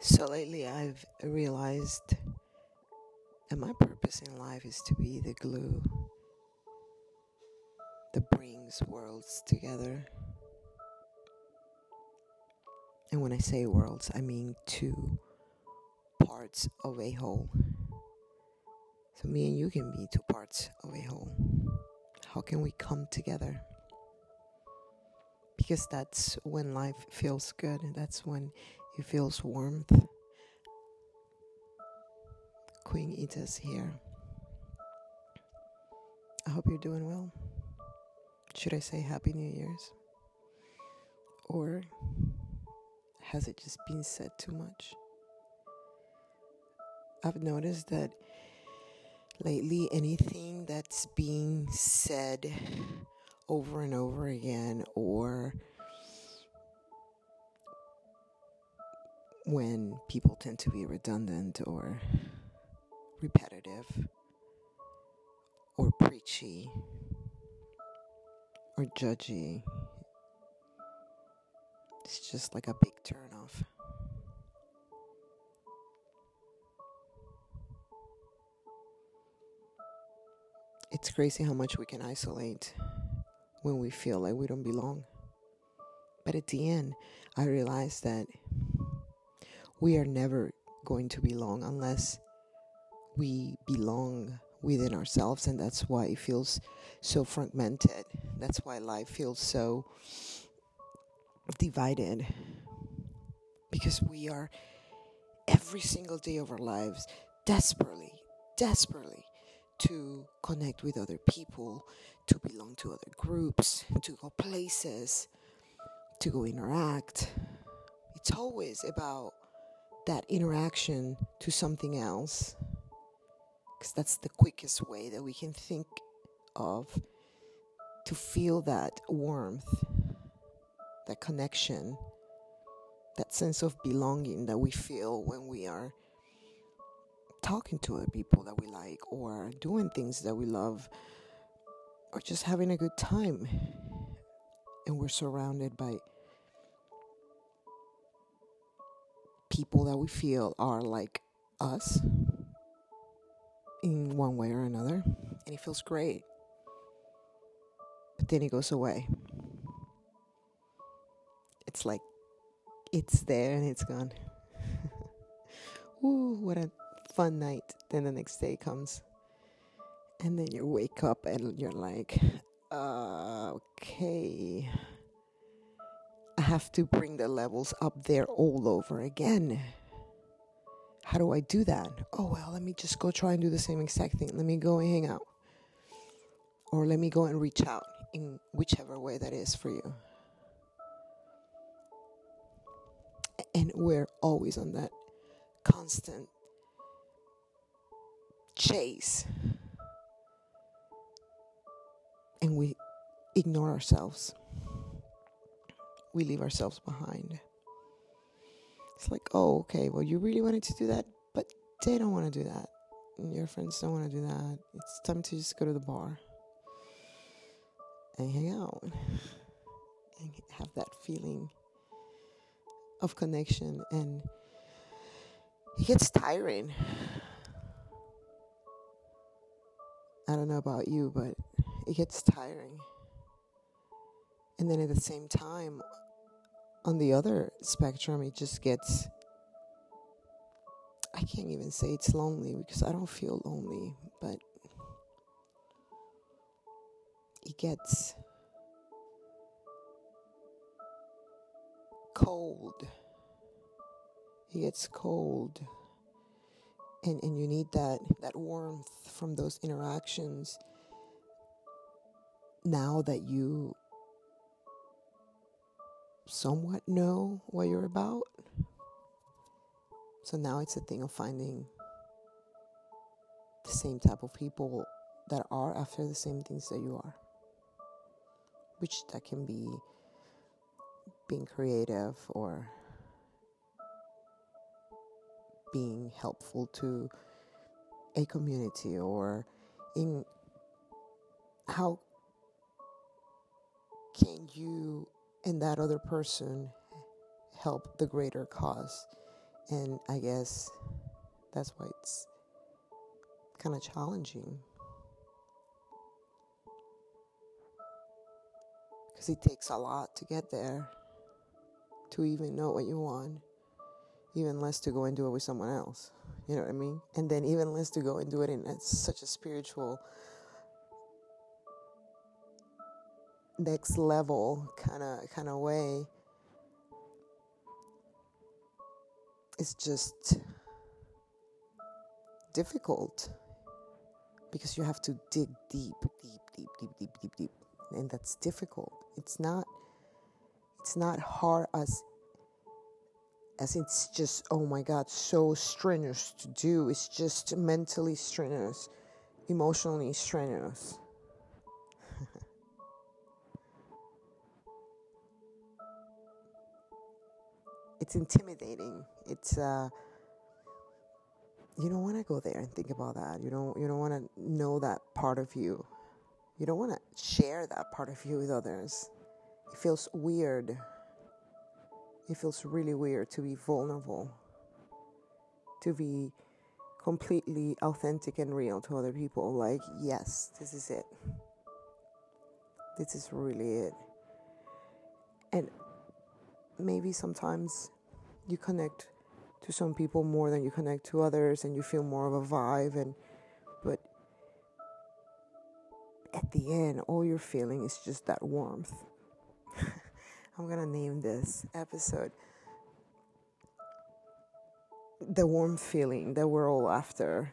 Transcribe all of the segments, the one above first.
So lately, I've realized that my purpose in life is to be the glue that brings worlds together. And when I say worlds, I mean two parts of a whole. So, me and you can be two parts of a whole. How can we come together? Because that's when life feels good, and that's when it feels warmth. Queenetus here. I hope you're doing well. Should I say Happy New Year's? Or has it just been said too much? I've noticed that lately anything that's being said over and over again or when people tend to be redundant or repetitive or preachy or judgy. It's just like a big turnoff. It's crazy how much we can isolate when we feel like we don't belong. But at the end, I realized that we are never going to belong unless we belong within ourselves and that's why it feels so fragmented. That's why life feels so divided because we are every single day of our lives desperately desperately to connect with other people to belong to other groups to go places to go interact. It's always about that interaction to something else because that's the quickest way that we can think of to feel that warmth, that connection, that sense of belonging that we feel when we are talking to other people that we like, or doing things that we love, or just having a good time. And we're surrounded by people that we feel are like us in one way or another, and it feels great. But then it goes away. It's like it's there and it's gone. Ooh, what a fun night. Then the next day comes, and then you wake up and you're like, uh, okay have to bring the levels up there all over again. How do I do that? Oh, well, let me just go try and do the same exact thing. Let me go and hang out. Or let me go and reach out in whichever way that is for you. And we're always on that constant chase. And we ignore ourselves we leave ourselves behind. It's like, oh, okay, well, you really wanted to do that, but they don't want to do that. Your friends don't want to do that. It's time to just go to the bar and hang out and have that feeling of connection. And it gets tiring. I don't know about you, but it gets tiring. And then at the same time, on the other spectrum, it just gets. I can't even say it's lonely because I don't feel lonely, but it gets cold. It gets cold. And, and you need that, that warmth from those interactions now that you somewhat know what you're about. So now it's a thing of finding the same type of people that are after the same things that you are. Which that can be being creative or being helpful to a community or in how can you and that other person help the greater cause And I guess that's why it's kind of challenging. Because it takes a lot to get there, to even know what you want, even less to go and do it with someone else. You know what I mean? And then even less to go and do it in such a spiritual, next level kind of kind of way. It's just difficult because you have to dig deep, deep, deep, deep, deep, deep, deep, and that's difficult. It's not. It's not hard as as it's just oh my god so strenuous to do it's just mentally strenuous emotionally strenuous it's intimidating it's uh you don't want to go there and think about that. You don't you don't want to know that part of you. You don't want to share that part of you with others. It feels weird. It feels really weird to be vulnerable. To be completely authentic and real to other people. Like, yes, this is it. This is really it. And maybe sometimes you connect to some people more than you connect to others and you feel more of a vibe and but at the end all you're feeling is just that warmth. I'm going to name this episode the warm feeling that we're all after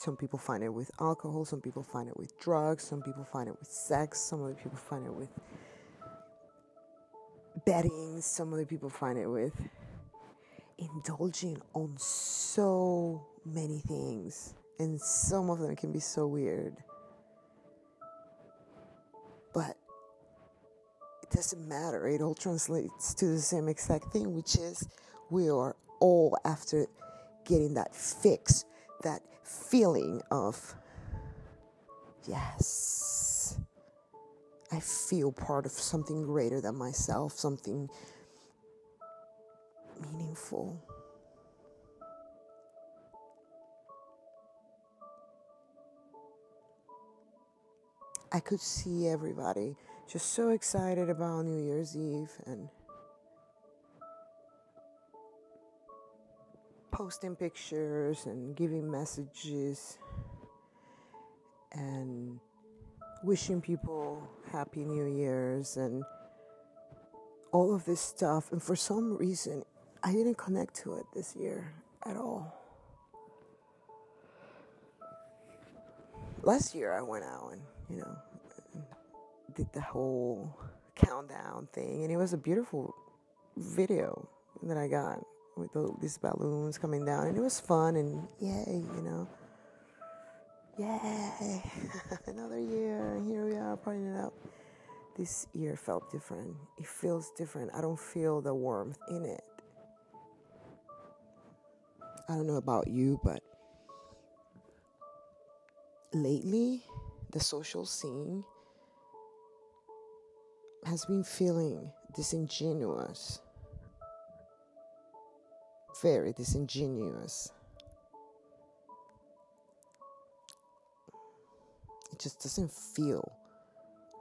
some people find it with alcohol some people find it with drugs some people find it with sex some other people find it with betting, some other people find it with indulging on so many things, and some of them can be so weird. But it doesn't matter, it all translates to the same exact thing, which is we are all after getting that fix, that feeling of, yes I feel part of something greater than myself, something meaningful. I could see everybody just so excited about New Year's Eve and posting pictures and giving messages and wishing people happy new years and all of this stuff. And for some reason i didn't connect to it this year at all. Last year i went out and you know did the whole countdown thing. And it was a beautiful video that i got with the, these balloons coming down and it was fun and yay you know Yay! Another year, here we are partying it up. This year felt different. It feels different. I don't feel the warmth in it. I don't know about you, but lately, the social scene has been feeling disingenuous. Very disingenuous. It just doesn't feel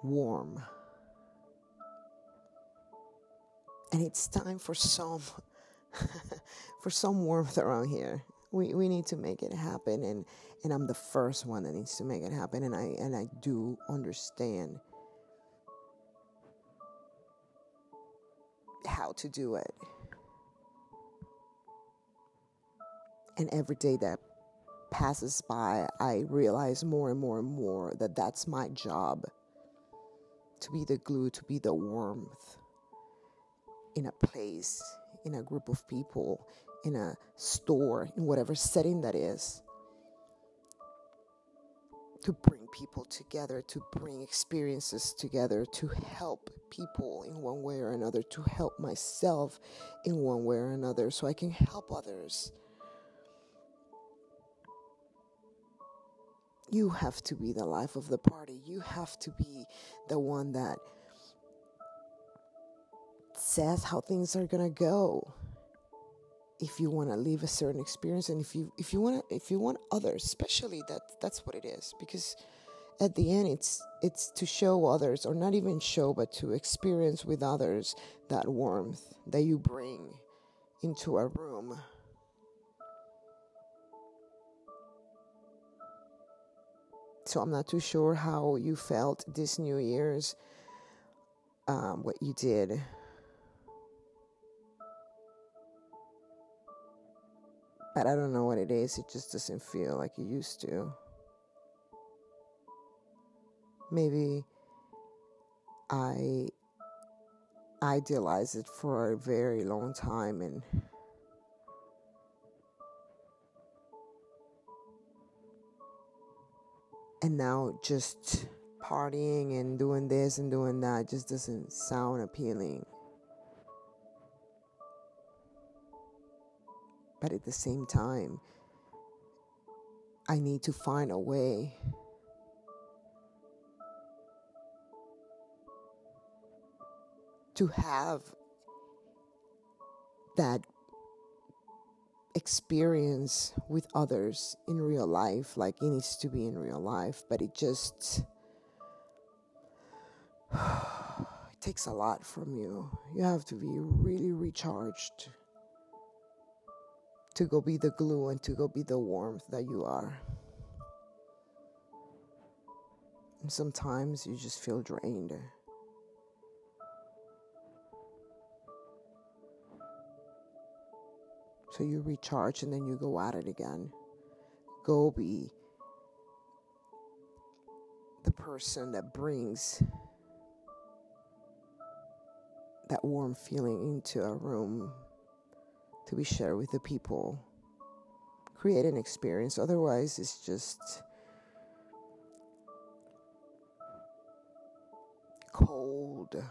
warm. And it's time for some for some warmth around here. We we need to make it happen and and I'm the first one that needs to make it happen and I and I do understand how to do it. And every day that passes by, I realize more and more and more that that's my job to be the glue, to be the warmth in a place, in a group of people, in a store, in whatever setting that is. To bring people together, to bring experiences together, to help people in one way or another, to help myself in one way or another, so I can help others. You have to be the life of the party. You have to be the one that says how things are gonna go. If you want to live a certain experience and if you if you want to if you want others especially that that's what it is. Because at the end it's it's to show others or not even show but to experience with others that warmth that you bring into a room so i'm not too sure how you felt this new year's um, what you did. But i don't know what it is. It just doesn't feel like it used to. Maybe I idealized it for a very long time and and now just partying and doing this and doing that just doesn't sound appealing. But at the same time I need to find a way. To have that experience with others in real life like it needs to be in real life but it just it takes a lot from you. You have to be really recharged to go be the glue and to go be the warmth that you are. And sometimes you just feel drained So you recharge and then you go at it again. Go be the person that brings that warm feeling into a room to be shared with the people. Create an experience, otherwise, it's just cold.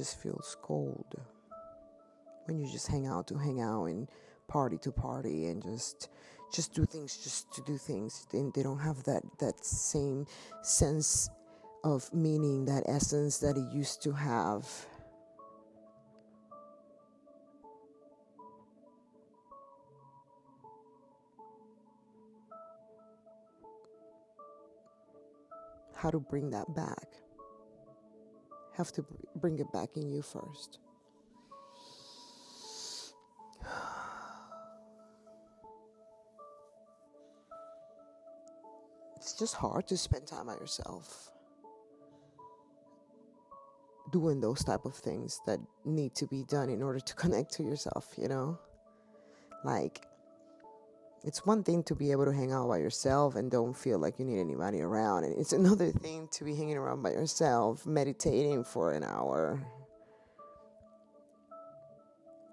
Just feels cold. When you just hang out to hang out and party to party and just just do things just to do things and they don't have that that same sense of meaning that essence that it used to have. How to bring that back have to bring it back in you first. It's just hard to spend time by yourself doing those type of things that need to be done in order to connect to yourself, you know? Like it's one thing to be able to hang out by yourself and don't feel like you need anybody around and it's another thing to be hanging around by yourself meditating for an hour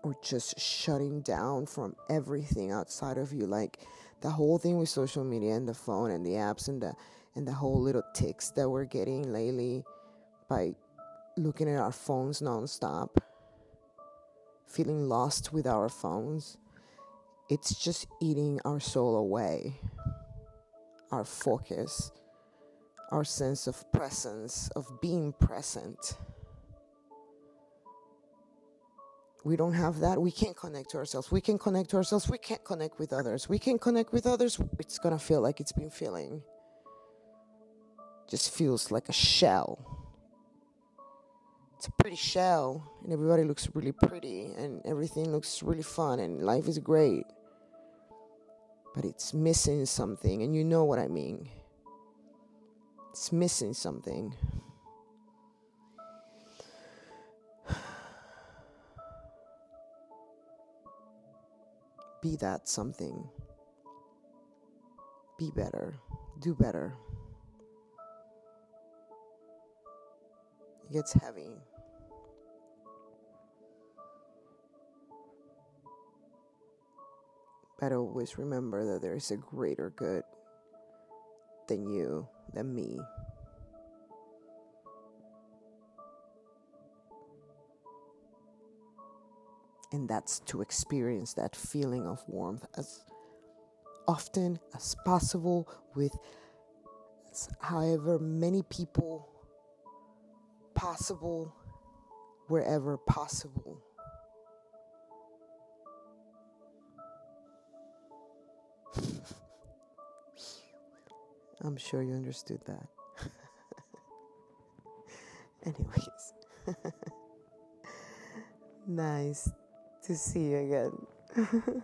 or just shutting down from everything outside of you. Like the whole thing with social media and the phone and the apps and the and the whole little ticks that we're getting lately by looking at our phones nonstop feeling lost with our phones it's just eating our soul away, our focus, our sense of presence, of being present. We don't have that. We can't connect to ourselves. We can connect to ourselves. We can't connect with others. We can connect with others. It's going to feel like it's been feeling. Just feels like a shell. It's a pretty shell, and everybody looks really pretty, and everything looks really fun, and life is great but it's missing something, and you know what I mean. It's missing something. Be that something. Be better. Do better. It gets heavy. But always remember that there is a greater good than you, than me. And that's to experience that feeling of warmth as often as possible with however many people possible, wherever possible. I'm sure you understood that. Anyways, nice to see you again.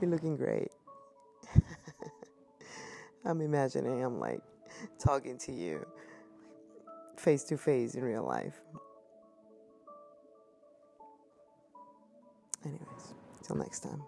You're looking great. I'm imagining I'm like talking to you face to face in real life. Anyways, till next time.